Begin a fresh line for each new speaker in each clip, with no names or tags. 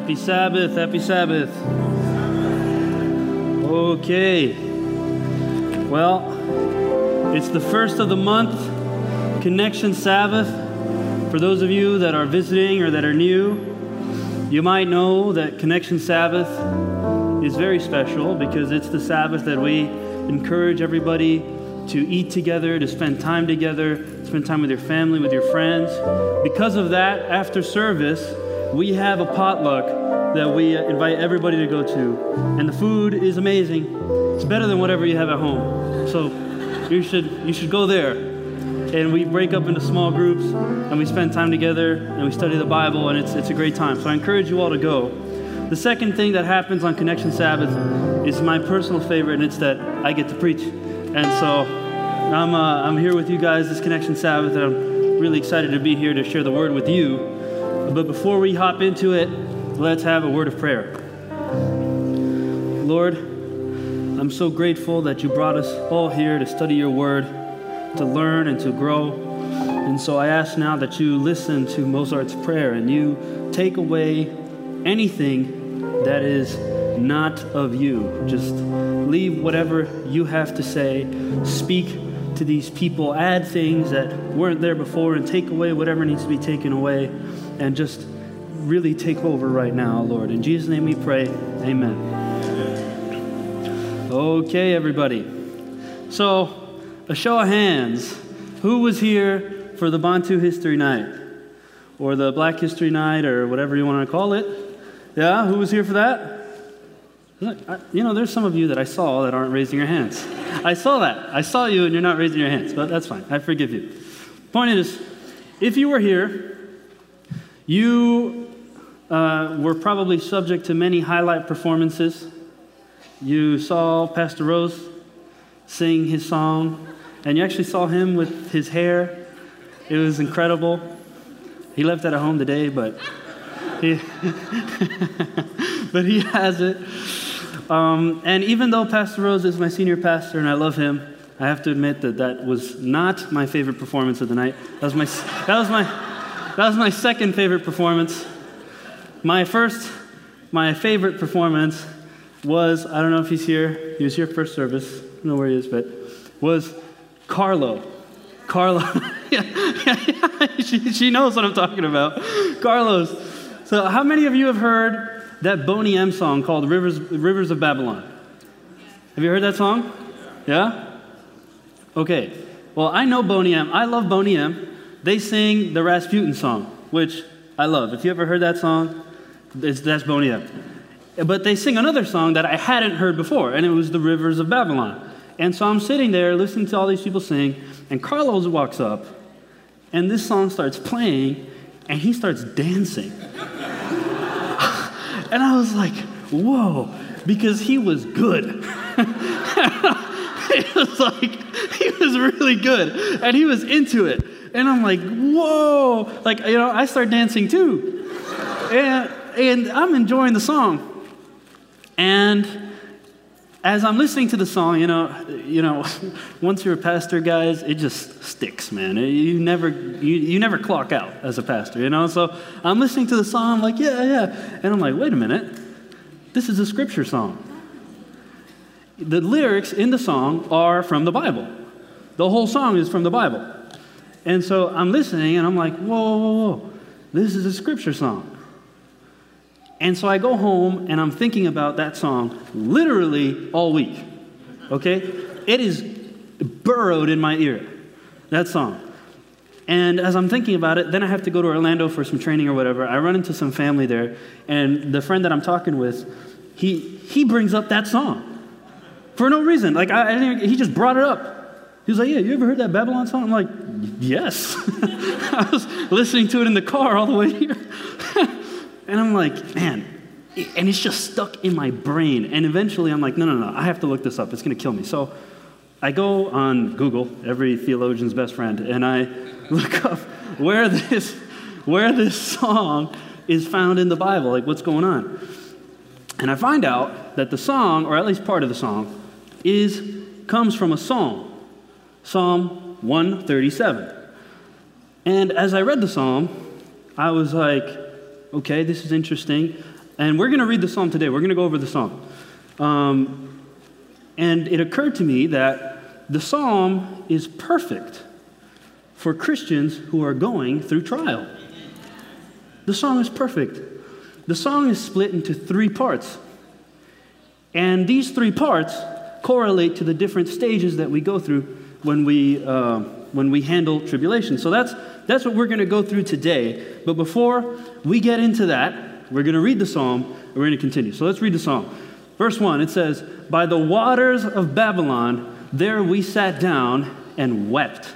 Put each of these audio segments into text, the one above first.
Happy Sabbath, happy Sabbath. Okay. Well, it's the first of the month, Connection Sabbath. For those of you that are visiting or that are new, you might know that Connection Sabbath is very special because it's the Sabbath that we encourage everybody to eat together, to spend time together, spend time with your family, with your friends. Because of that, after service, we have a potluck that we invite everybody to go to. And the food is amazing. It's better than whatever you have at home. So you should, you should go there. And we break up into small groups and we spend time together and we study the Bible and it's, it's a great time. So I encourage you all to go. The second thing that happens on Connection Sabbath is my personal favorite, and it's that I get to preach. And so I'm, uh, I'm here with you guys this Connection Sabbath, and I'm really excited to be here to share the word with you. But before we hop into it, let's have a word of prayer. Lord, I'm so grateful that you brought us all here to study your word, to learn and to grow. And so I ask now that you listen to Mozart's prayer and you take away anything that is not of you. Just leave whatever you have to say, speak to these people, add things that weren't there before, and take away whatever needs to be taken away, and just really take over right now, Lord. In Jesus' name we pray. Amen. Okay, everybody. So, a show of hands. Who was here for the Bantu History Night? Or the Black History Night, or whatever you want to call it? Yeah, who was here for that? You know, there's some of you that I saw that aren't raising your hands. I saw that. I saw you and you're not raising your hands, but that's fine. I forgive you. Point is, if you were here, you uh, were probably subject to many highlight performances. You saw Pastor Rose sing his song, and you actually saw him with his hair. It was incredible. He left it at home today, but he, but he has it. Um, and even though Pastor Rose is my senior pastor and I love him, I have to admit that that was not my favorite performance of the night. That was my, that was my, that was my second favorite performance. My first, my favorite performance was, I don't know if he's here, he was here first service, I don't know where he is, but was Carlo. Carlo. yeah, yeah, yeah. She, she knows what I'm talking about. Carlos. So, how many of you have heard that Boney M song called Rivers, Rivers of Babylon? Have you heard that song? Yeah? Okay. Well, I know Boney M. I love Boney M. They sing the Rasputin song, which I love. If you ever heard that song, that's Boney. But they sing another song that I hadn't heard before, and it was the Rivers of Babylon. And so I'm sitting there listening to all these people sing, and Carlos walks up, and this song starts playing, and he starts dancing. and I was like, whoa, because he was good. it was like, he was really good, and he was into it. And I'm like, whoa, like, you know, I start dancing too. And, and I'm enjoying the song. And as I'm listening to the song, you know, you know, once you're a pastor, guys, it just sticks, man. You never, you, you never clock out as a pastor, you know. So I'm listening to the song, I'm like, yeah, yeah, and I'm like, wait a minute, this is a scripture song. The lyrics in the song are from the Bible. The whole song is from the Bible, and so I'm listening, and I'm like, whoa, whoa, whoa, this is a scripture song. And so I go home and I'm thinking about that song literally all week. Okay? It is burrowed in my ear, that song. And as I'm thinking about it, then I have to go to Orlando for some training or whatever. I run into some family there, and the friend that I'm talking with, he, he brings up that song for no reason. Like, I, I he just brought it up. He was like, Yeah, you ever heard that Babylon song? I'm like, Yes. I was listening to it in the car all the way here. And I'm like, man, and it's just stuck in my brain. And eventually I'm like, no, no, no, I have to look this up. It's going to kill me. So I go on Google, every theologian's best friend, and I look up where this, where this song is found in the Bible, like what's going on. And I find out that the song, or at least part of the song, is comes from a psalm, Psalm 137. And as I read the psalm, I was like, okay, this is interesting. And we're going to read the psalm today. We're going to go over the psalm. Um, and it occurred to me that the psalm is perfect for Christians who are going through trial. The song is perfect. The song is split into three parts. And these three parts correlate to the different stages that we go through when we, uh, when we handle tribulation. So that's, that's what we're going to go through today. But before we get into that, we're going to read the psalm and we're going to continue. So let's read the psalm. Verse 1, it says, By the waters of Babylon, there we sat down and wept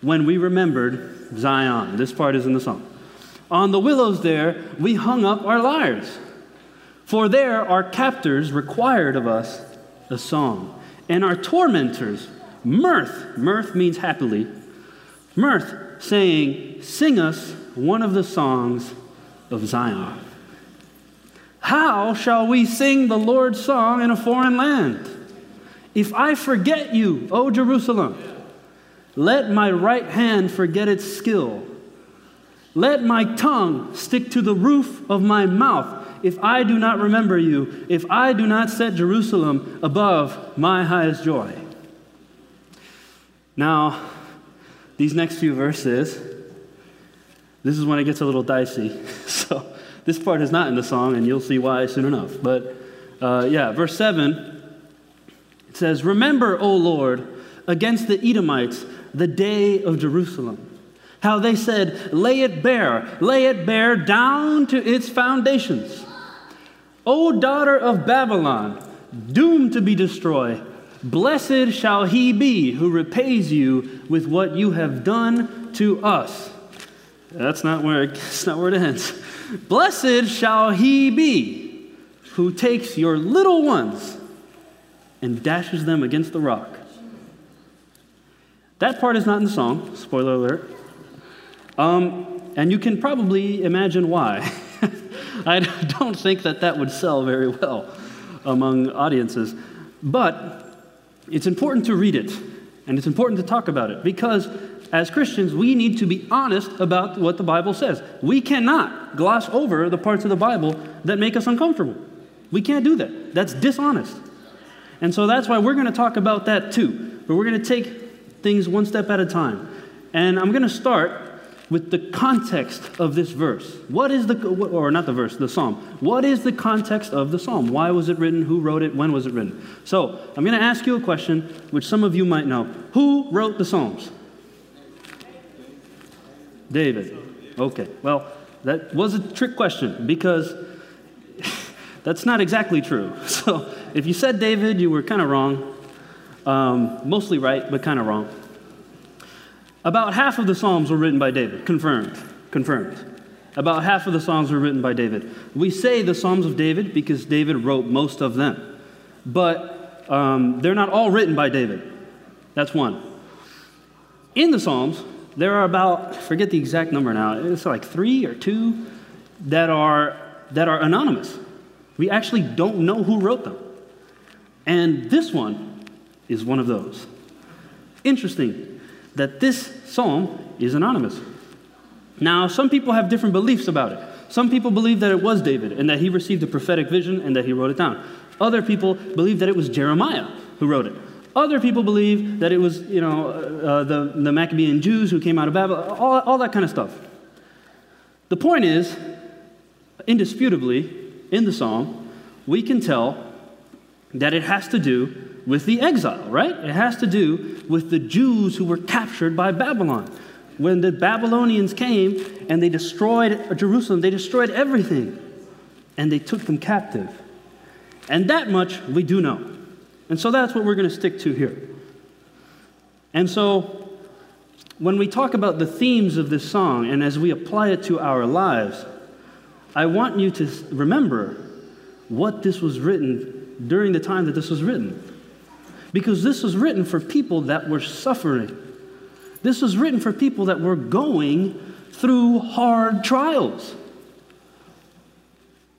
when we remembered Zion. This part is in the psalm. On the willows there, we hung up our lyres. For there our captors required of us a song, and our tormentors mirth. Mirth means happily. Mirth, saying, Sing us one of the songs of Zion. How shall we sing the Lord's song in a foreign land? If I forget you, O Jerusalem, let my right hand forget its skill. Let my tongue stick to the roof of my mouth if I do not remember you, if I do not set Jerusalem above my highest joy. Now, these next few verses, this is when it gets a little dicey. So, this part is not in the song, and you'll see why soon enough. But uh, yeah, verse 7, it says, Remember, O Lord, against the Edomites, the day of Jerusalem. How they said, Lay it bare, lay it bare down to its foundations. O daughter of Babylon, doomed to be destroyed, blessed shall he be who repays you with what you have done to us. That's not where it, that's not where it ends. Blessed shall he be who takes your little ones and dashes them against the rock. That part is not in the song, spoiler alert. Um, and you can probably imagine why. I don't think that that would sell very well among audiences. But it's important to read it, and it's important to talk about it, because as Christians, we need to be honest about what the Bible says. We cannot gloss over the parts of the Bible that make us uncomfortable. We can't do that. That's dishonest. And so that's why we're going to talk about that too. But we're going to take things one step at a time. And I'm going to start with the context of this verse. What is the, or not the verse, the psalm. What is the context of the psalm? Why was it written? Who wrote it? When was it written? So, I'm going to ask you a question which some of you might know. Who wrote the psalms? David. Okay, well, that was a trick question because that's not exactly true. So, if you said David, you were kind of wrong. Um, mostly right, but kind of wrong. About half of the Psalms were written by David, confirmed, confirmed. About half of the Psalms were written by David. We say the Psalms of David because David wrote most of them. But um, they're not all written by David. That's one. In the Psalms, there are about, forget the exact number now, it's like three or two that are, that are anonymous. We actually don't know who wrote them. And this one is one of those. Interesting that this psalm is anonymous. Now, some people have different beliefs about it. Some people believe that it was David and that he received a prophetic vision and that he wrote it down. Other people believe that it was Jeremiah who wrote it. Other people believe that it was, you know, uh, the, the Maccabean Jews who came out of Babylon, all, all that kind of stuff. The point is, indisputably, in the psalm, we can tell that it has to do with the exile, right? It has to do with the Jews who were captured by Babylon. When the Babylonians came and they destroyed Jerusalem, they destroyed everything and they took them captive. And that much we do know. And so that's what we're going to stick to here. And so when we talk about the themes of this song and as we apply it to our lives, I want you to remember what this was written during the time that this was written. Because this was written for people that were suffering. This was written for people that were going through hard trials.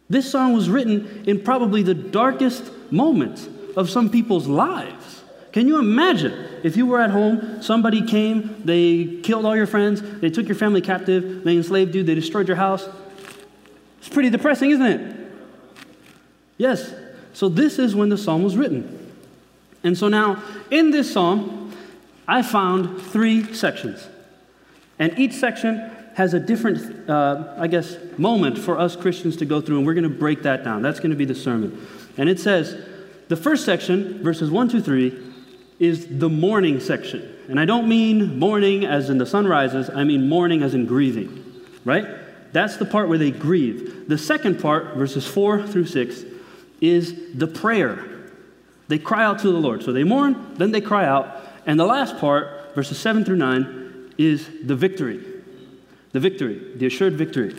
This song was written in probably the darkest moments of some people's lives. Can you imagine if you were at home, somebody came, they killed all your friends, they took your family captive, they enslaved you, they destroyed your house? It's pretty depressing, isn't it? Yes. So this is when the psalm was written. And so now, in this psalm, I found three sections. And each section has a different, uh, I guess, moment for us Christians to go through, and we're going to break that down. That's going to be the sermon. And it says, the first section, verses 1 to 3, is the mourning section. And I don't mean mourning as in the sun rises, I mean mourning as in grieving, right? That's the part where they grieve. The second part, verses 4 through 6, is the prayer. They cry out to the Lord. So they mourn, then they cry out. And the last part, verses 7 through 9, is the victory the victory, the assured victory.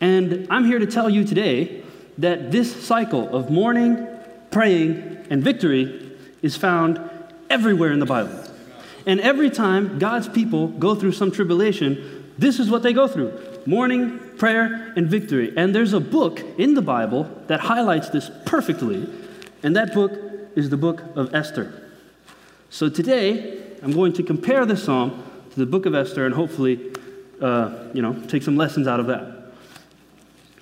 And I'm here to tell you today that this cycle of mourning, praying, and victory is found everywhere in the Bible. And every time God's people go through some tribulation, this is what they go through mourning, prayer, and victory. And there's a book in the Bible that highlights this perfectly, and that book is the book of Esther. So today, I'm going to compare this psalm to the book of Esther, and hopefully, uh, you know, take some lessons out of that.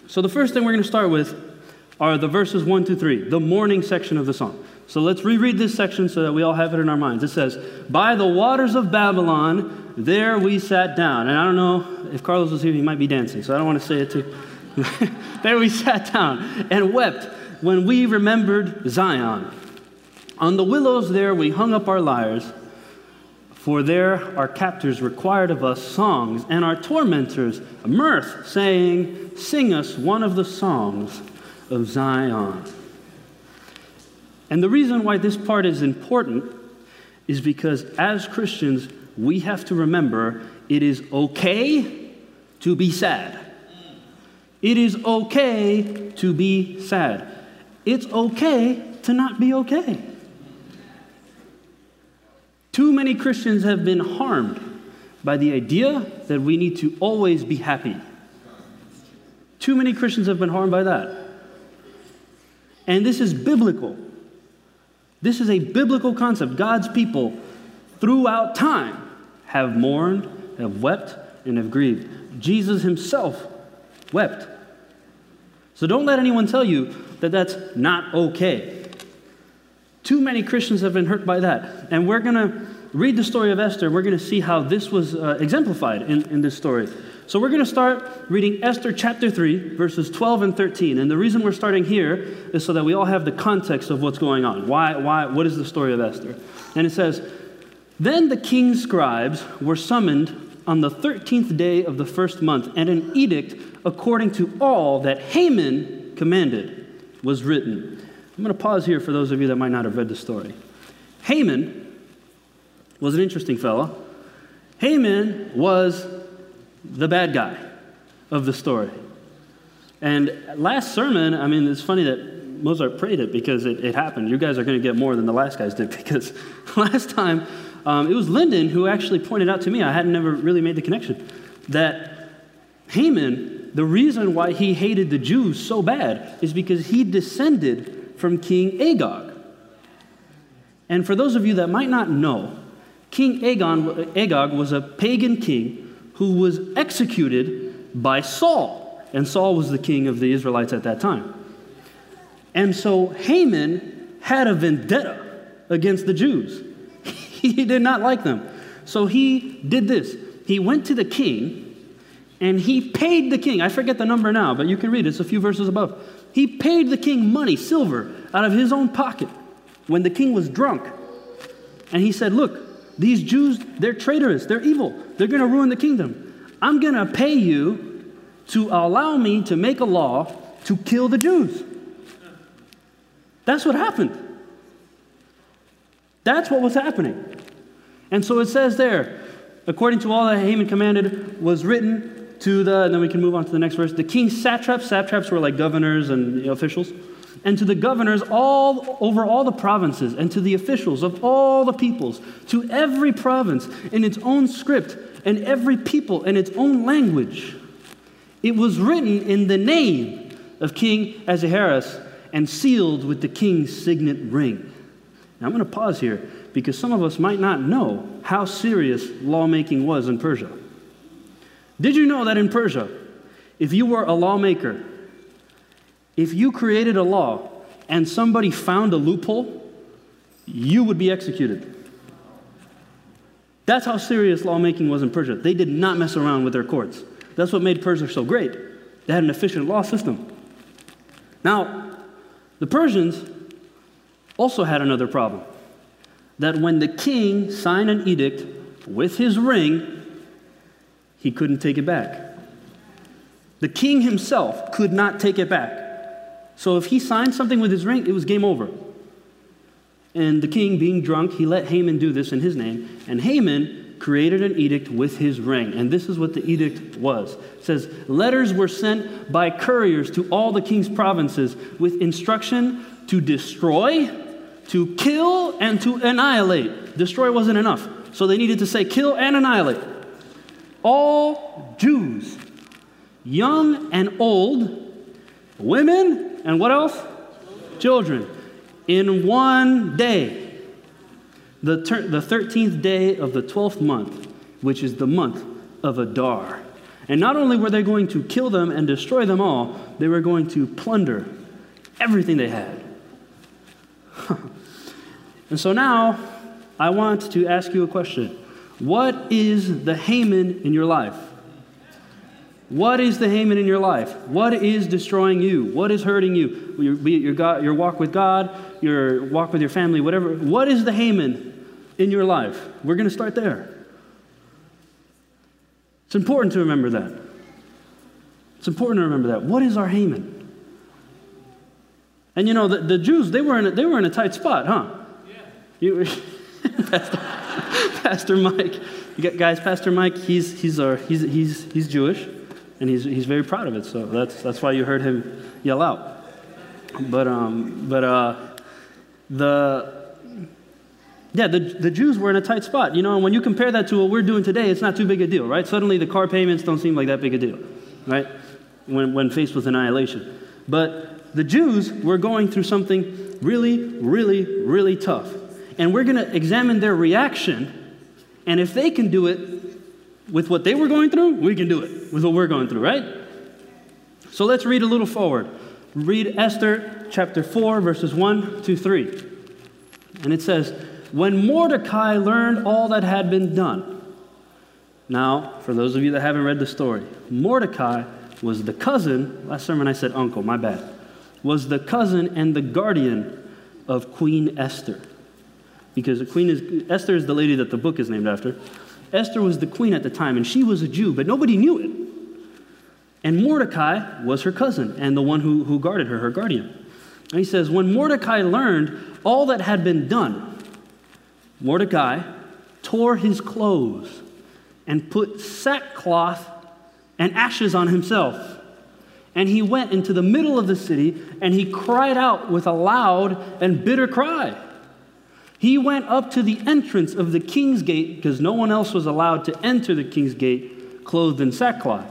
So the first thing we're going to start with are the verses 1 to 3, the morning section of the psalm. So let's reread this section so that we all have it in our minds. It says, By the waters of Babylon, there we sat down. And I don't know if Carlos was here, he might be dancing, so I don't want to say it too. there we sat down and wept when we remembered Zion. On the willows there we hung up our lyres. For there our captors required of us songs, and our tormentors mirth, saying, Sing us one of the songs of Zion. And the reason why this part is important is because as Christians, we have to remember it is okay to be sad. It is okay to be sad. It's okay to not be okay. Too many Christians have been harmed by the idea that we need to always be happy. Too many Christians have been harmed by that. And this is biblical. This is a biblical concept. God's people throughout time have mourned, have wept, and have grieved. Jesus himself wept. So don't let anyone tell you that that's not okay. Too many Christians have been hurt by that. And we're going to read the story of Esther. We're going to see how this was uh, exemplified in, in this story. So we're going to start reading Esther chapter 3, verses 12 and 13. And the reason we're starting here is so that we all have the context of what's going on. Why, why, what is the story of Esther? And it says, Then the king's scribes were summoned on the 13th day of the first month, and an edict according to all that Haman commanded was written I'm going to pause here for those of you that might not have read the story. Haman was an interesting fellow. Haman was the bad guy of the story. And last sermon, I mean, it's funny that Mozart prayed it because it, it happened. You guys are going to get more than the last guys did because last time um, it was Lyndon who actually pointed out to me, I hadn't never really made the connection, that Haman, the reason why he hated the Jews so bad is because he descended from King Agag. And for those of you that might not know, King Agon, Agag was a pagan king who was executed by Saul. And Saul was the king of the Israelites at that time. And so Haman had a vendetta against the Jews. he did not like them. So he did this. He went to the king and he paid the king. I forget the number now, but you can read it. It's a few verses above. He paid the king money, silver, out of his own pocket when the king was drunk. And he said, Look, these Jews, they're traitorous, they're evil, they're going to ruin the kingdom. I'm going to pay you to allow me to make a law to kill the Jews. That's what happened. That's what was happening. And so it says there, according to all that Haman commanded, was written to the, and then we can move on to the next verse. The king's satraps, satraps were like governors and you know, officials, and to the governors all over all the provinces, and to the officials of all the peoples, to every province in its own script, and every people in its own language. It was written in the name of King Ahasuerus and sealed with the king's signet ring. Now I'm going to pause here because some of us might not know how serious lawmaking was in Persia. Did you know that in Persia, if you were a lawmaker, if you created a law and somebody found a loophole, you would be executed? That's how serious lawmaking was in Persia. They did not mess around with their courts. That's what made Persia so great. They had an efficient law system. Now, the Persians also had another problem that when the king signed an edict with his ring, he couldn't take it back. The king himself could not take it back. So if he signed something with his ring, it was game over. And the king, being drunk, he let Haman do this in his name. And Haman created an edict with his ring. And this is what the edict was. It says, Letters were sent by couriers to all the king's provinces with instruction to destroy, to kill, and to annihilate. Destroy wasn't enough. So they needed to say kill and annihilate. All Jews, young and old, women, and what else? Children in one day, the, ter- the 13th day of the 12th month, which is the month of Adar. And not only were they going to kill them and destroy them all, they were going to plunder everything they had. and so now I want to ask you a question. What is the Haman in your life? What is the Haman in your life? What is destroying you? What is hurting you? Your, your, God, your walk with God, your walk with your family, whatever. What is the Haman in your life? We're going to start there. It's important to remember that. It's important to remember that. What is our Haman? And you know, the, the Jews, they were, in a, they were in a tight spot, huh? Yeah. You, Pastor, Mike, guys, Pastor Mike, he's, he's, our, he's, he's, he's Jewish and he's, he's very proud of it. So that's, that's why you heard him yell out. But, um, but uh, the, yeah, the, the Jews were in a tight spot. You know, and when you compare that to what we're doing today, it's not too big a deal, right? Suddenly the car payments don't seem like that big a deal, right? When, when faced with annihilation. But the Jews were going through something really, really, really tough. And we're going to examine their reaction. And if they can do it, with what they were going through, we can do it with what we're going through, right? So let's read a little forward. Read Esther chapter 4, verses 1 to 3. And it says, When Mordecai learned all that had been done. Now, for those of you that haven't read the story, Mordecai was the cousin, last sermon I said uncle, my bad, was the cousin and the guardian of Queen Esther. Because the Queen is, Esther is the lady that the book is named after. Esther was the queen at the time, and she was a Jew, but nobody knew it. And Mordecai was her cousin and the one who, who guarded her, her guardian. And he says, When Mordecai learned all that had been done, Mordecai tore his clothes and put sackcloth and ashes on himself. And he went into the middle of the city and he cried out with a loud and bitter cry. He went up to the entrance of the king's gate because no one else was allowed to enter the king's gate clothed in sackcloth.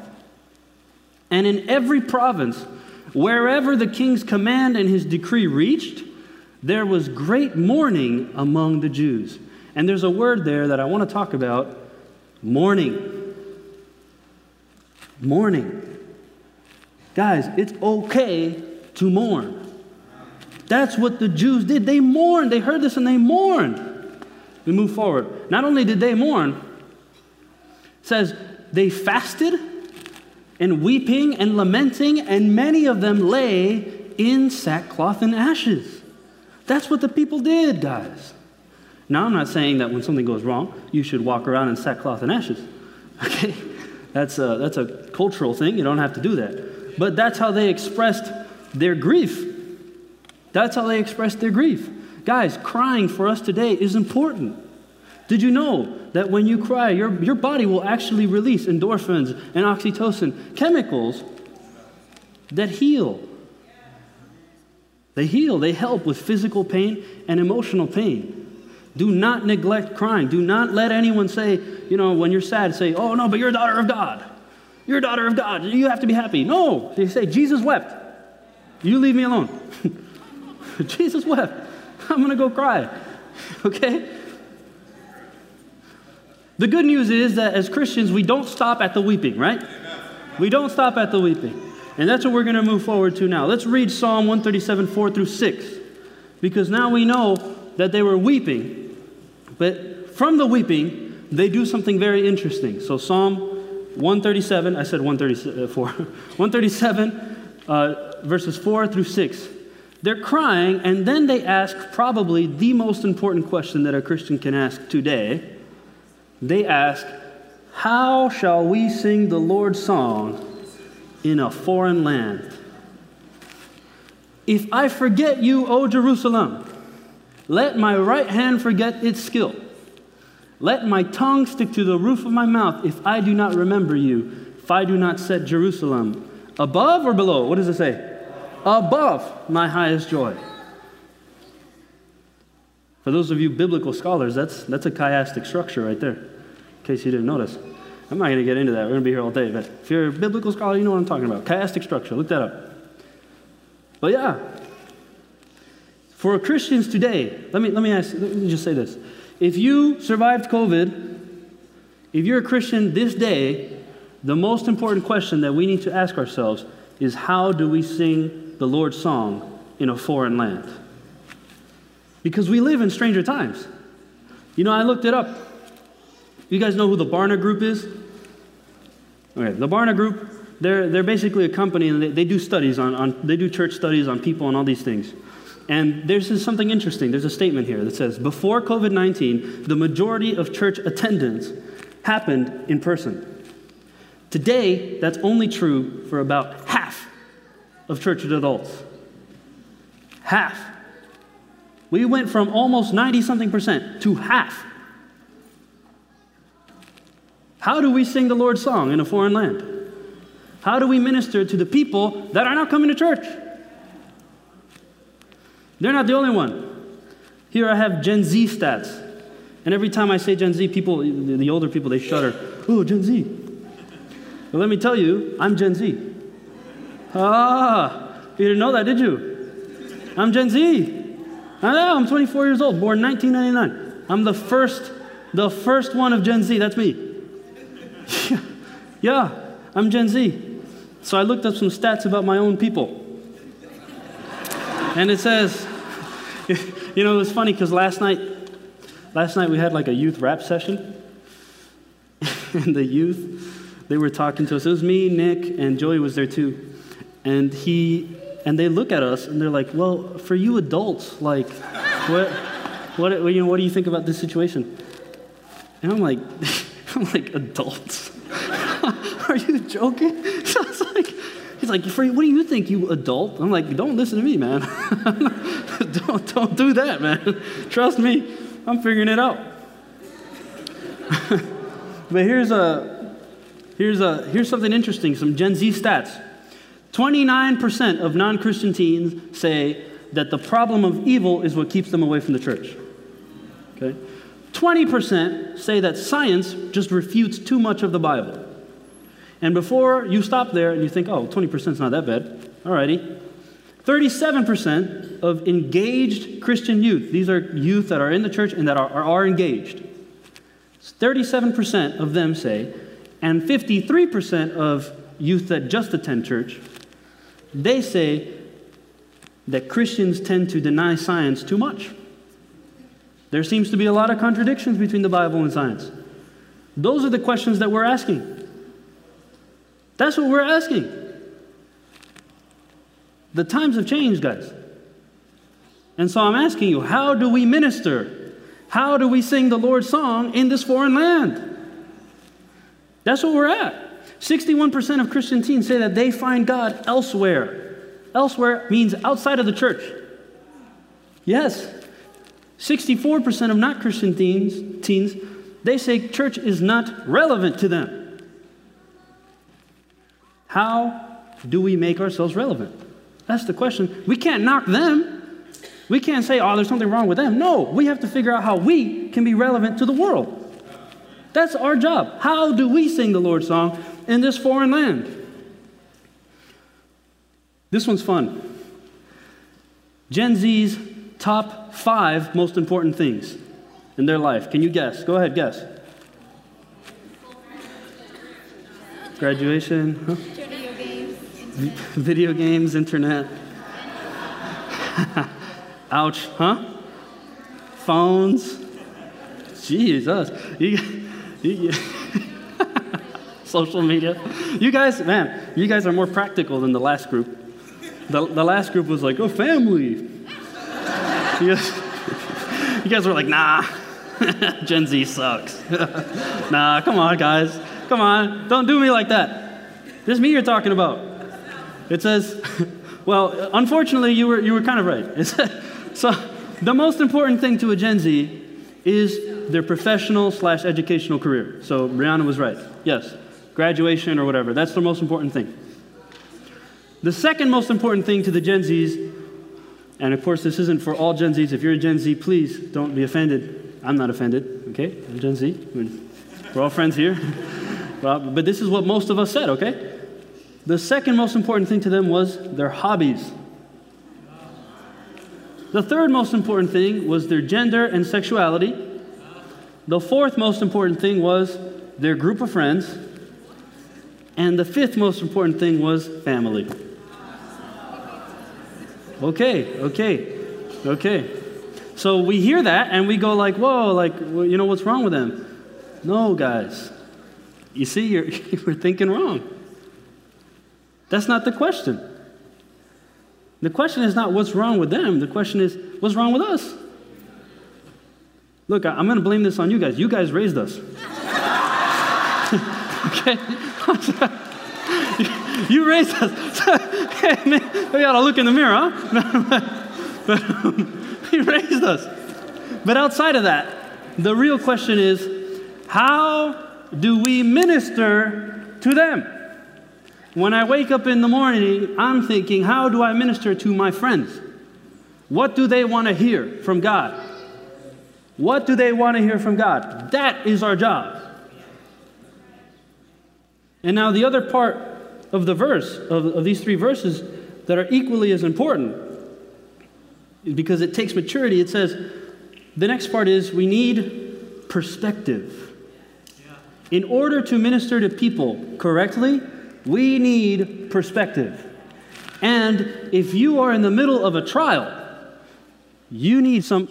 And in every province, wherever the king's command and his decree reached, there was great mourning among the Jews. And there's a word there that I want to talk about mourning. Mourning. Guys, it's okay to mourn. That's what the Jews did. They mourned. They heard this and they mourned. We move forward. Not only did they mourn, says they fasted and weeping and lamenting, and many of them lay in sackcloth and ashes. That's what the people did, guys. Now, I'm not saying that when something goes wrong, you should walk around in sackcloth and ashes. Okay? That's a, that's a cultural thing. You don't have to do that. But that's how they expressed their grief. That's how they express their grief. Guys, crying for us today is important. Did you know that when you cry, your, your body will actually release endorphins and oxytocin, chemicals that heal? They heal, they help with physical pain and emotional pain. Do not neglect crying. Do not let anyone say, you know, when you're sad, say, oh no, but you're a daughter of God. You're a daughter of God. You have to be happy. No, they say, Jesus wept. You leave me alone. Jesus wept. I'm going to go cry. Okay? The good news is that as Christians, we don't stop at the weeping, right? We don't stop at the weeping. And that's what we're going to move forward to now. Let's read Psalm 137, 4 through 6. Because now we know that they were weeping, but from the weeping, they do something very interesting. So, Psalm 137, I said 134, 137, uh, verses 4 through 6. They're crying, and then they ask probably the most important question that a Christian can ask today. They ask, How shall we sing the Lord's song in a foreign land. If I forget you, O Jerusalem, let my right hand forget its skill. Let my tongue stick to the roof of my mouth if I do not remember you, if I do not set Jerusalem above or below? What does it say? Above my highest joy. For those of you biblical scholars, that's, that's a chiastic structure right there, in case you didn't notice. I'm not going to get into that. We're going to be here all day. But if you're a biblical scholar, you know what I'm talking about. Chiastic structure. Look that up. But yeah, for Christians today, let me, let me ask, let me just say this. If you survived COVID, if you're a Christian this day, the most important question that we need to ask ourselves is how do we sing the Lord's song in a foreign land? Because we live in stranger times. You know, I looked it up. You guys know who the Barna Group is? Okay, the Barna Group, they're, they're basically a company and they, they do studies on, on, they do church studies on people and all these things. And there's something interesting. There's a statement here that says, before COVID 19, the majority of church attendance happened in person. Today, that's only true for about of church adults. Half. We went from almost 90 something percent to half how do we sing the Lord's song in a foreign land? How do we minister to the people that are not coming to church? They're not the only one. Here I have Gen Z stats. And every time I say Gen Z, people, the older people, they shudder. Oh, Gen Z. But let me tell you, I'm Gen Z. Ah, you didn't know that, did you? I'm Gen Z. I know, I'm 24 years old, born 1999. I'm the first, the first one of Gen Z. That's me. yeah, I'm Gen Z. So I looked up some stats about my own people. And it says, you know, it was funny because last night, last night we had like a youth rap session. and the youth, they were talking to us. It was me, Nick, and Joey was there too. And he, and they look at us and they're like, well, for you adults, like, what, what, you know, what do you think about this situation? And I'm like, I'm like, adults? Are you joking? So like, he's like, what do you think, you adult? I'm like, don't listen to me, man. don't, don't do that, man. Trust me, I'm figuring it out. but here's a, here's a, here's something interesting, some Gen Z stats. 29% of non-Christian teens say that the problem of evil is what keeps them away from the church. Okay? 20% say that science just refutes too much of the Bible. And before you stop there and you think, oh, 20% is not that bad, alrighty. 37% of engaged Christian youth, these are youth that are in the church and that are, are, are engaged. 37% of them say, and 53% of youth that just attend church, they say that Christians tend to deny science too much. There seems to be a lot of contradictions between the Bible and science. Those are the questions that we're asking. That's what we're asking. The times have changed, guys. And so I'm asking you, how do we minister? How do we sing the Lord's song in this foreign land? That's what we're at. 61% of Christian teens say that they find God elsewhere. Elsewhere means outside of the church. Yes, 64% of not Christian teens, teens, they say church is not relevant to them. How do we make ourselves relevant? That's the question. We can't knock them. We can't say, oh, there's something wrong with them. No, we have to figure out how we can be relevant to the world. That's our job. How do we sing the Lord's song in this foreign land? This one's fun. Gen Z's top five most important things in their life. Can you guess? Go ahead, guess. Graduation. Huh? Video games. Internet. Ouch, huh? Phones. Jesus. You, you, social media. You guys, man, you guys are more practical than the last group. The, the last group was like, oh, family. You guys, you guys were like, nah, Gen Z sucks. nah, come on, guys. Come on. Don't do me like that. This is me you're talking about. It says, well, unfortunately, you were, you were kind of right. so, the most important thing to a Gen Z is their professional slash educational career. So, Brianna was right. Yes, graduation or whatever. That's the most important thing. The second most important thing to the Gen Zs and of course, this isn't for all Gen Zs. If you're a Gen Z, please don't be offended. I'm not offended, okay? I'm Gen Z. We're all friends here. but this is what most of us said, okay? The second most important thing to them was their hobbies. The third most important thing was their gender and sexuality. The fourth most important thing was their group of friends. And the fifth most important thing was family. Okay, okay, okay. So we hear that and we go like, whoa, like, well, you know, what's wrong with them? No, guys. You see, you're, you're thinking wrong. That's not the question. The question is not what's wrong with them. The question is what's wrong with us? Look, I'm going to blame this on you guys. You guys raised us. Okay? you raised us. we got to look in the mirror, huh? but um, he raised us. But outside of that, the real question is how do we minister to them? When I wake up in the morning, I'm thinking, how do I minister to my friends? What do they want to hear from God? What do they want to hear from God? That is our job. And now, the other part of the verse, of, of these three verses, that are equally as important because it takes maturity. It says, the next part is we need perspective. In order to minister to people correctly, we need perspective. And if you are in the middle of a trial, you need some.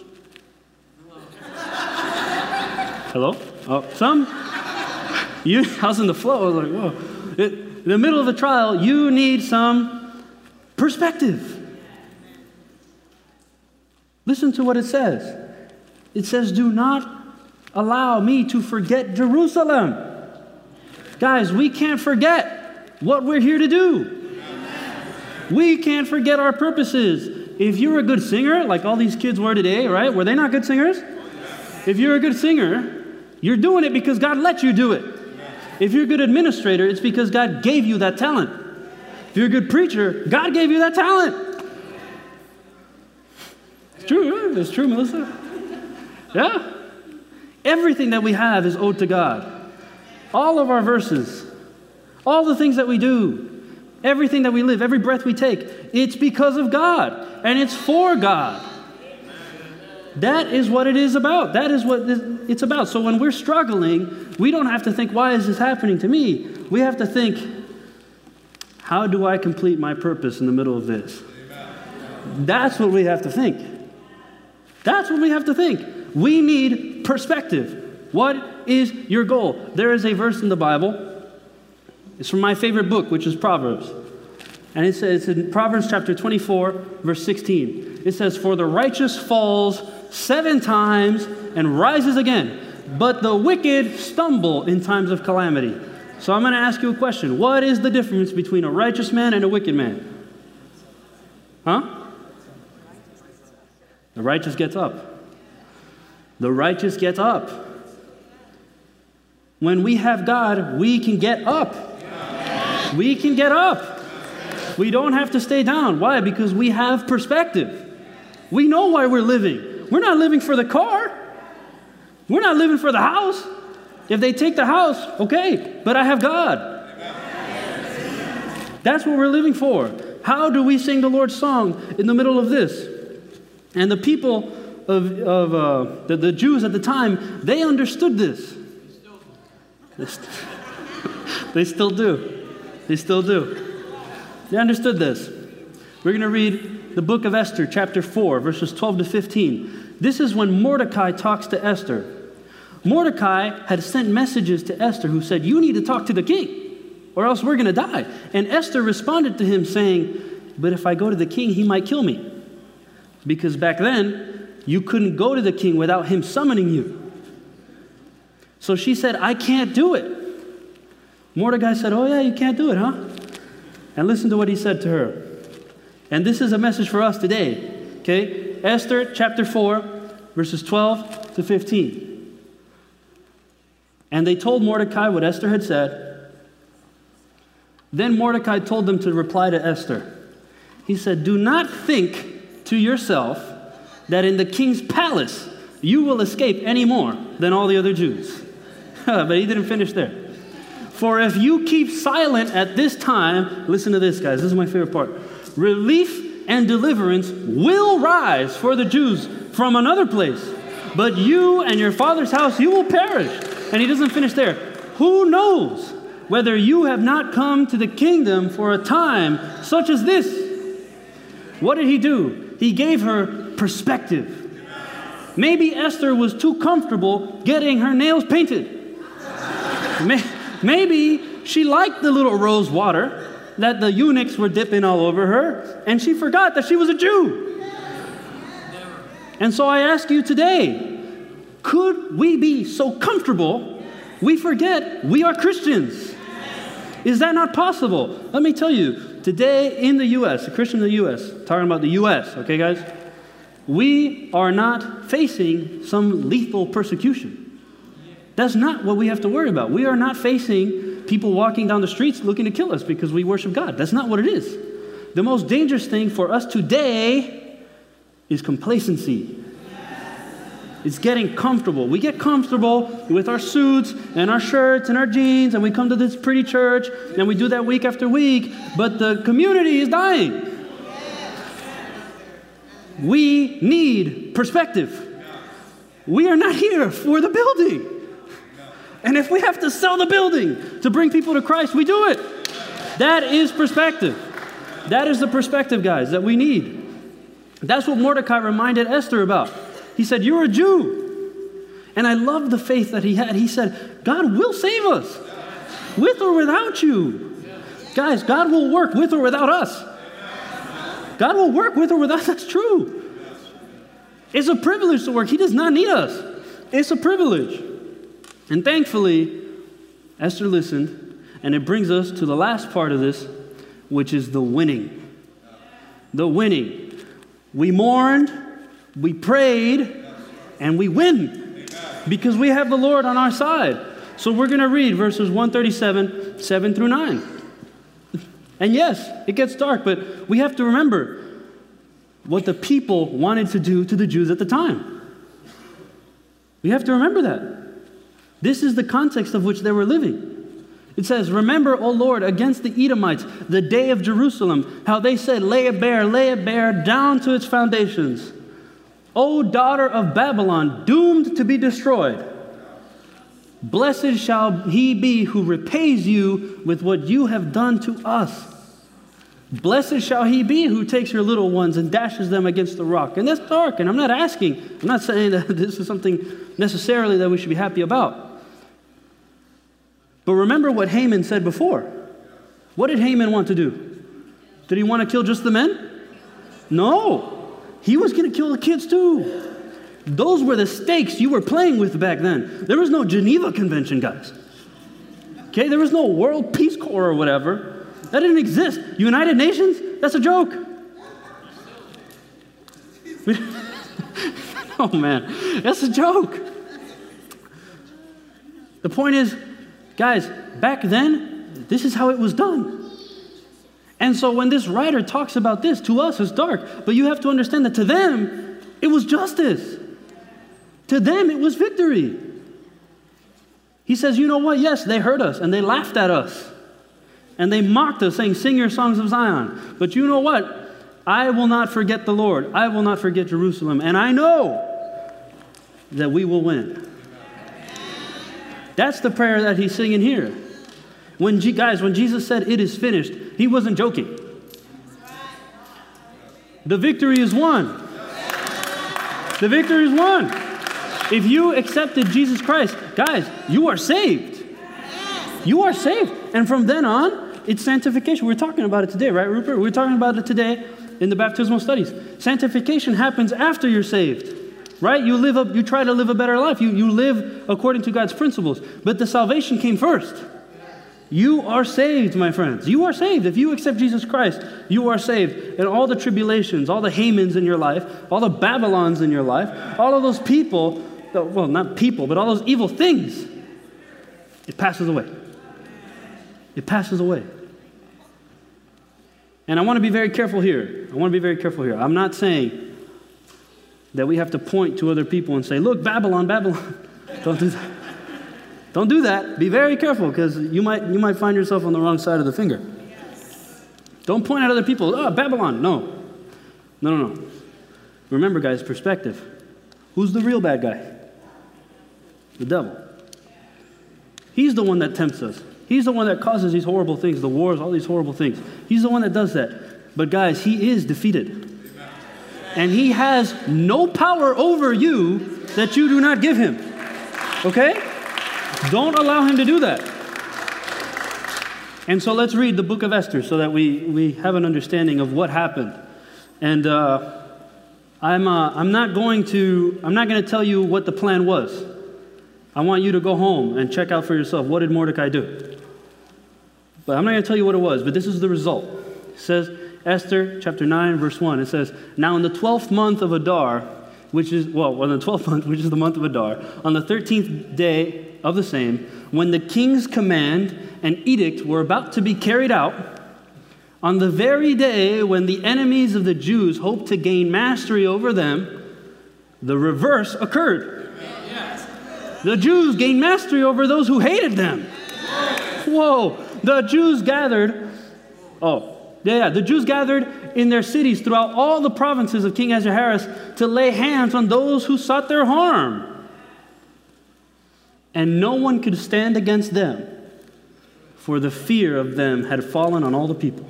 Hello? Oh, some? You, I was in the flow. I was like, whoa. It, in the middle of a trial, you need some perspective. Listen to what it says. It says, Do not allow me to forget Jerusalem. Guys, we can't forget what we're here to do. We can't forget our purposes. If you're a good singer, like all these kids were today, right? Were they not good singers? If you're a good singer, you're doing it because God let you do it. If you're a good administrator, it's because God gave you that talent. If you're a good preacher, God gave you that talent. It's true, It's true, Melissa. Yeah. Everything that we have is owed to God. All of our verses, all the things that we do, everything that we live, every breath we take, it's because of God and it's for God. That is what it is about. That is what it's about. So when we're struggling, we don't have to think, why is this happening to me? We have to think, how do I complete my purpose in the middle of this? That's what we have to think. That's what we have to think. We need perspective. What is your goal? There is a verse in the Bible. It's from my favorite book, which is Proverbs. And it says in Proverbs chapter 24, verse 16, it says, For the righteous falls seven times and rises again, but the wicked stumble in times of calamity. So I'm going to ask you a question. What is the difference between a righteous man and a wicked man? Huh? The righteous gets up. the righteous gets up. When we have God, we can get up. We can get up. We don't have to stay down. Why? Because we have perspective. We know why we're living. We're not living for the car. We're not living for the house. If they take the house, okay, but I have God. That's what we're living for. How do we sing the Lord's song in the middle of this? And the people of, of uh, the, the Jews at the time, they understood this. They still do. They still do. They understood this. We're going to read the book of Esther, chapter 4, verses 12 to 15. This is when Mordecai talks to Esther. Mordecai had sent messages to Esther who said, You need to talk to the king or else we're going to die. And Esther responded to him saying, But if I go to the king, he might kill me. Because back then, you couldn't go to the king without him summoning you. So she said, I can't do it. Mordecai said, Oh, yeah, you can't do it, huh? And listen to what he said to her. And this is a message for us today, okay? Esther chapter 4, verses 12 to 15. And they told Mordecai what Esther had said. Then Mordecai told them to reply to Esther. He said, Do not think to yourself that in the king's palace you will escape any more than all the other Jews. but he didn't finish there. For if you keep silent at this time, listen to this, guys, this is my favorite part. Relief and deliverance will rise for the Jews from another place, but you and your father's house, you will perish. And he doesn't finish there. Who knows? whether you have not come to the kingdom for a time such as this. What did he do? He gave her perspective. Maybe Esther was too comfortable getting her nails painted. Maybe she liked the little rose water that the eunuchs were dipping all over her, and she forgot that she was a Jew. And so I ask you today could we be so comfortable we forget we are Christians? Is that not possible? Let me tell you, today in the U.S., a Christian in the U.S., talking about the U.S., okay, guys? We are not facing some lethal persecution. That's not what we have to worry about. We are not facing people walking down the streets looking to kill us because we worship God. That's not what it is. The most dangerous thing for us today is complacency. It's getting comfortable. We get comfortable with our suits and our shirts and our jeans, and we come to this pretty church, and we do that week after week, but the community is dying. We need perspective. We are not here for the building. And if we have to sell the building to bring people to Christ, we do it. That is perspective. That is the perspective, guys, that we need. That's what Mordecai reminded Esther about. He said, You're a Jew. And I love the faith that he had. He said, God will save us with or without you. Guys, God will work with or without us. God will work with or without us. That's true. It's a privilege to work. He does not need us. It's a privilege. And thankfully, Esther listened, and it brings us to the last part of this, which is the winning. The winning. We mourned, we prayed and we win because we have the Lord on our side. So we're going to read verses 137, 7 through 9. And yes, it gets dark, but we have to remember what the people wanted to do to the Jews at the time. We have to remember that. This is the context of which they were living. It says, Remember, O Lord, against the Edomites, the day of Jerusalem, how they said, Lay it bare, lay it bare, down to its foundations. O daughter of Babylon, doomed to be destroyed. Blessed shall he be who repays you with what you have done to us. Blessed shall he be who takes your little ones and dashes them against the rock. And that's dark, and I'm not asking, I'm not saying that this is something necessarily that we should be happy about. But remember what Haman said before. What did Haman want to do? Did he want to kill just the men? No. He was going to kill the kids too. Those were the stakes you were playing with back then. There was no Geneva Convention, guys. Okay, there was no World Peace Corps or whatever. That didn't exist. United Nations? That's a joke. oh man, that's a joke. The point is, guys, back then, this is how it was done. And so when this writer talks about this, to us it's dark. But you have to understand that to them, it was justice. To them, it was victory. He says, You know what? Yes, they hurt us and they laughed at us. And they mocked us, saying, Sing your songs of Zion. But you know what? I will not forget the Lord. I will not forget Jerusalem. And I know that we will win. That's the prayer that he's singing here. When, guys, when Jesus said, It is finished, he wasn't joking. The victory is won. The victory is won. If you accepted Jesus Christ, guys, you are saved. You are saved. And from then on, it's sanctification. We're talking about it today, right, Rupert? We're talking about it today in the baptismal studies. Sanctification happens after you're saved. Right? You live up, you try to live a better life. You, you live according to God's principles. But the salvation came first. You are saved, my friends. You are saved. If you accept Jesus Christ, you are saved. And all the tribulations, all the Hamans in your life, all the Babylons in your life, all of those people, well, not people, but all those evil things, it passes away. It passes away. And I want to be very careful here. I want to be very careful here. I'm not saying that we have to point to other people and say, look, Babylon, Babylon. Don't do that. Don't do that. Be very careful because you might, you might find yourself on the wrong side of the finger. Don't point at other people. Oh, Babylon. No. No, no, no. Remember, guys, perspective. Who's the real bad guy? The devil. He's the one that tempts us. He's the one that causes these horrible things, the wars, all these horrible things. He's the one that does that. But, guys, he is defeated. And he has no power over you that you do not give him. Okay? Don't allow him to do that. And so let's read the book of Esther so that we, we have an understanding of what happened. And uh, I'm, uh, I'm not going to I'm not going to tell you what the plan was. I want you to go home and check out for yourself what did Mordecai do. But I'm not going to tell you what it was, but this is the result. It says Esther chapter 9 verse 1 it says now in the 12th month of Adar which is well on the 12th month which is the month of Adar on the 13th day of the same, when the king's command and edict were about to be carried out, on the very day when the enemies of the Jews hoped to gain mastery over them, the reverse occurred. The Jews gained mastery over those who hated them. Whoa. The Jews gathered, oh, yeah, the Jews gathered in their cities throughout all the provinces of King Ahasuerus to lay hands on those who sought their harm and no one could stand against them, for the fear of them had fallen on all the people.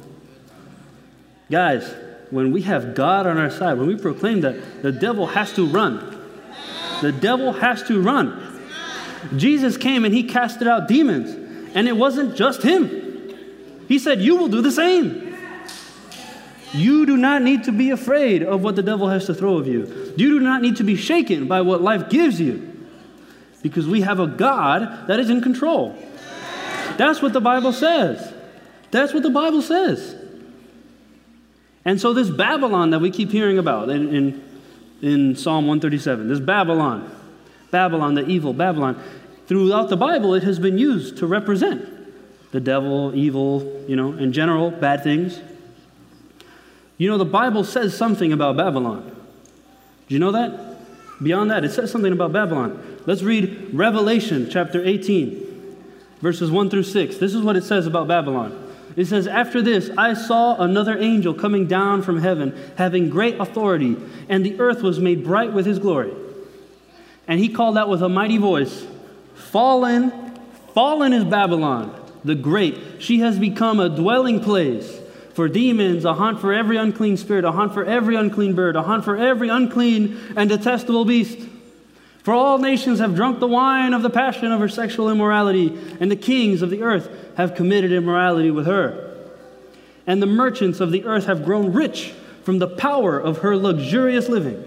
Guys, when we have God on our side, when we proclaim that, the devil has to run. The devil has to run. Jesus came and he casted out demons, and it wasn't just him. He said, You will do the same. You do not need to be afraid of what the devil has to throw of you. You do not need to be shaken by what life gives you because we have a God that is in control. That's what the Bible says. That's what the Bible says. And so, this Babylon that we keep hearing about in, in, in Psalm 137, this Babylon, Babylon, the evil Babylon, throughout the Bible, it has been used to represent the devil, evil, you know, in general, bad things. You know, the Bible says something about Babylon. Do you know that? Beyond that, it says something about Babylon. Let's read Revelation chapter 18, verses 1 through 6. This is what it says about Babylon. It says, After this, I saw another angel coming down from heaven, having great authority, and the earth was made bright with his glory. And he called out with a mighty voice, Fallen, fallen is Babylon, the great. She has become a dwelling place for demons, a hunt for every unclean spirit, a hunt for every unclean bird, a hunt for every unclean and detestable beast. For all nations have drunk the wine of the passion of her sexual immorality, and the kings of the earth have committed immorality with her. And the merchants of the earth have grown rich from the power of her luxurious living.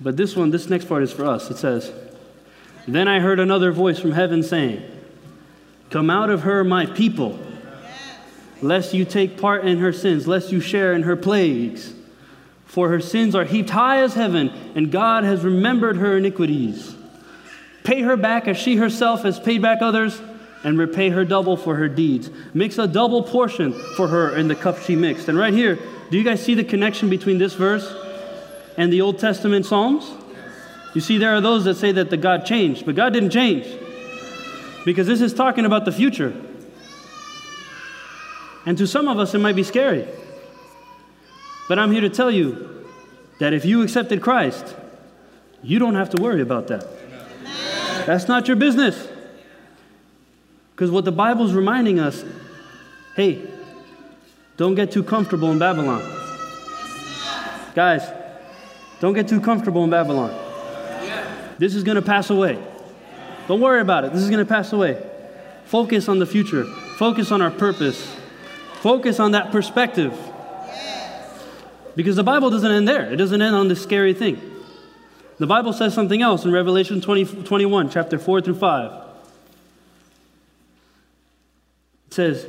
But this one, this next part is for us. It says, Then I heard another voice from heaven saying, Come out of her, my people, lest you take part in her sins, lest you share in her plagues. For her sins are heaped high as heaven, and God has remembered her iniquities. Pay her back as she herself has paid back others, and repay her double for her deeds. Mix a double portion for her in the cup she mixed. And right here, do you guys see the connection between this verse and the Old Testament Psalms? You see, there are those that say that the God changed, but God didn't change. Because this is talking about the future. And to some of us, it might be scary. But I'm here to tell you that if you accepted Christ, you don't have to worry about that. That's not your business. Because what the Bible's reminding us hey, don't get too comfortable in Babylon. Guys, don't get too comfortable in Babylon. This is going to pass away. Don't worry about it. This is going to pass away. Focus on the future. Focus on our purpose. Focus on that perspective. Because the Bible doesn't end there, it doesn't end on this scary thing. The Bible says something else in Revelation 20, 21, chapter 4 through 5. It says,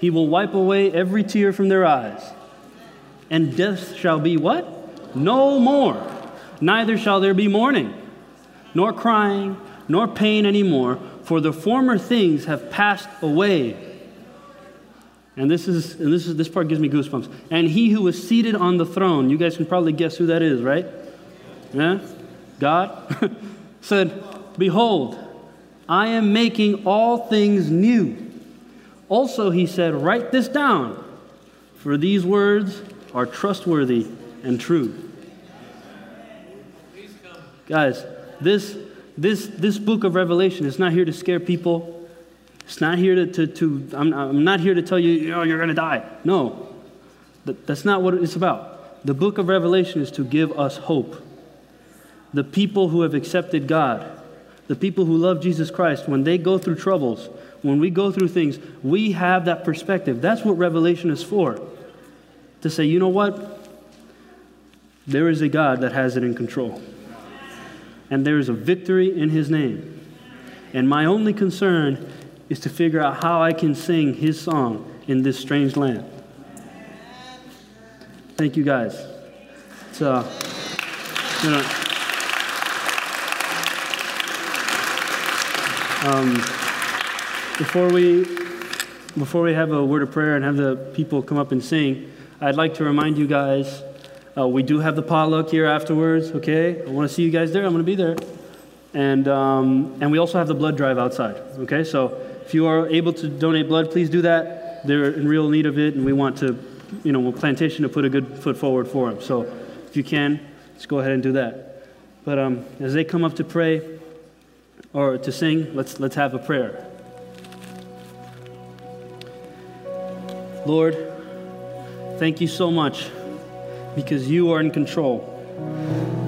He will wipe away every tear from their eyes, and death shall be what? No more. Neither shall there be mourning, nor crying, nor pain anymore, for the former things have passed away. And this is and this is this part gives me goosebumps. And he who was seated on the throne, you guys can probably guess who that is, right? Yeah? God said, Behold, I am making all things new. Also, he said, Write this down, for these words are trustworthy and true. Guys, this, this, this book of Revelation is not here to scare people. It's not here to, to, to I'm, I'm not here to tell you, oh, you're going to die. No, that, that's not what it's about. The book of Revelation is to give us hope. The people who have accepted God, the people who love Jesus Christ, when they go through troubles, when we go through things, we have that perspective. That's what Revelation is for. To say, you know what? There is a God that has it in control. And there is a victory in his name. And my only concern is to figure out how I can sing his song in this strange land. Thank you guys. So, you know, um, before we before we have a word of prayer and have the people come up and sing, I'd like to remind you guys uh, we do have the potluck here afterwards. Okay, I want to see you guys there. I'm going to be there, and um, and we also have the blood drive outside. Okay, so if you are able to donate blood, please do that. They're in real need of it, and we want to, you know, plantation to put a good foot forward for them. So if you can, let's go ahead and do that. But um, as they come up to pray or to sing, let's, let's have a prayer. Lord, thank you so much because you are in control.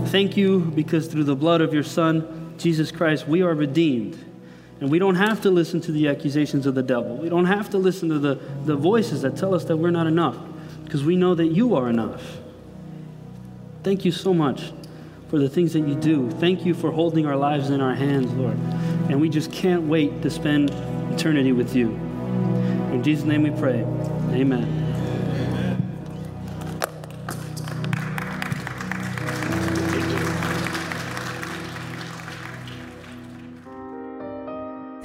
Thank you because through the blood of your Son, Jesus Christ, we are redeemed. And we don't have to listen to the accusations of the devil. We don't have to listen to the, the voices that tell us that we're not enough because we know that you are enough. Thank you so much for the things that you do. Thank you for holding our lives in our hands, Lord. And we just can't wait to spend eternity with you. In Jesus' name we pray. Amen.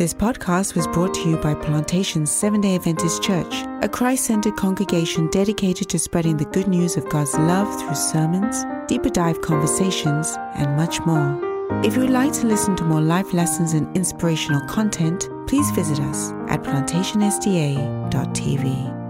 This podcast was brought to you by Plantation Seven day Adventist Church, a Christ centered congregation dedicated to spreading the good news of God's love through sermons, deeper dive conversations, and much more. If you would like to listen to more life lessons and inspirational content, please visit us at plantationsda.tv.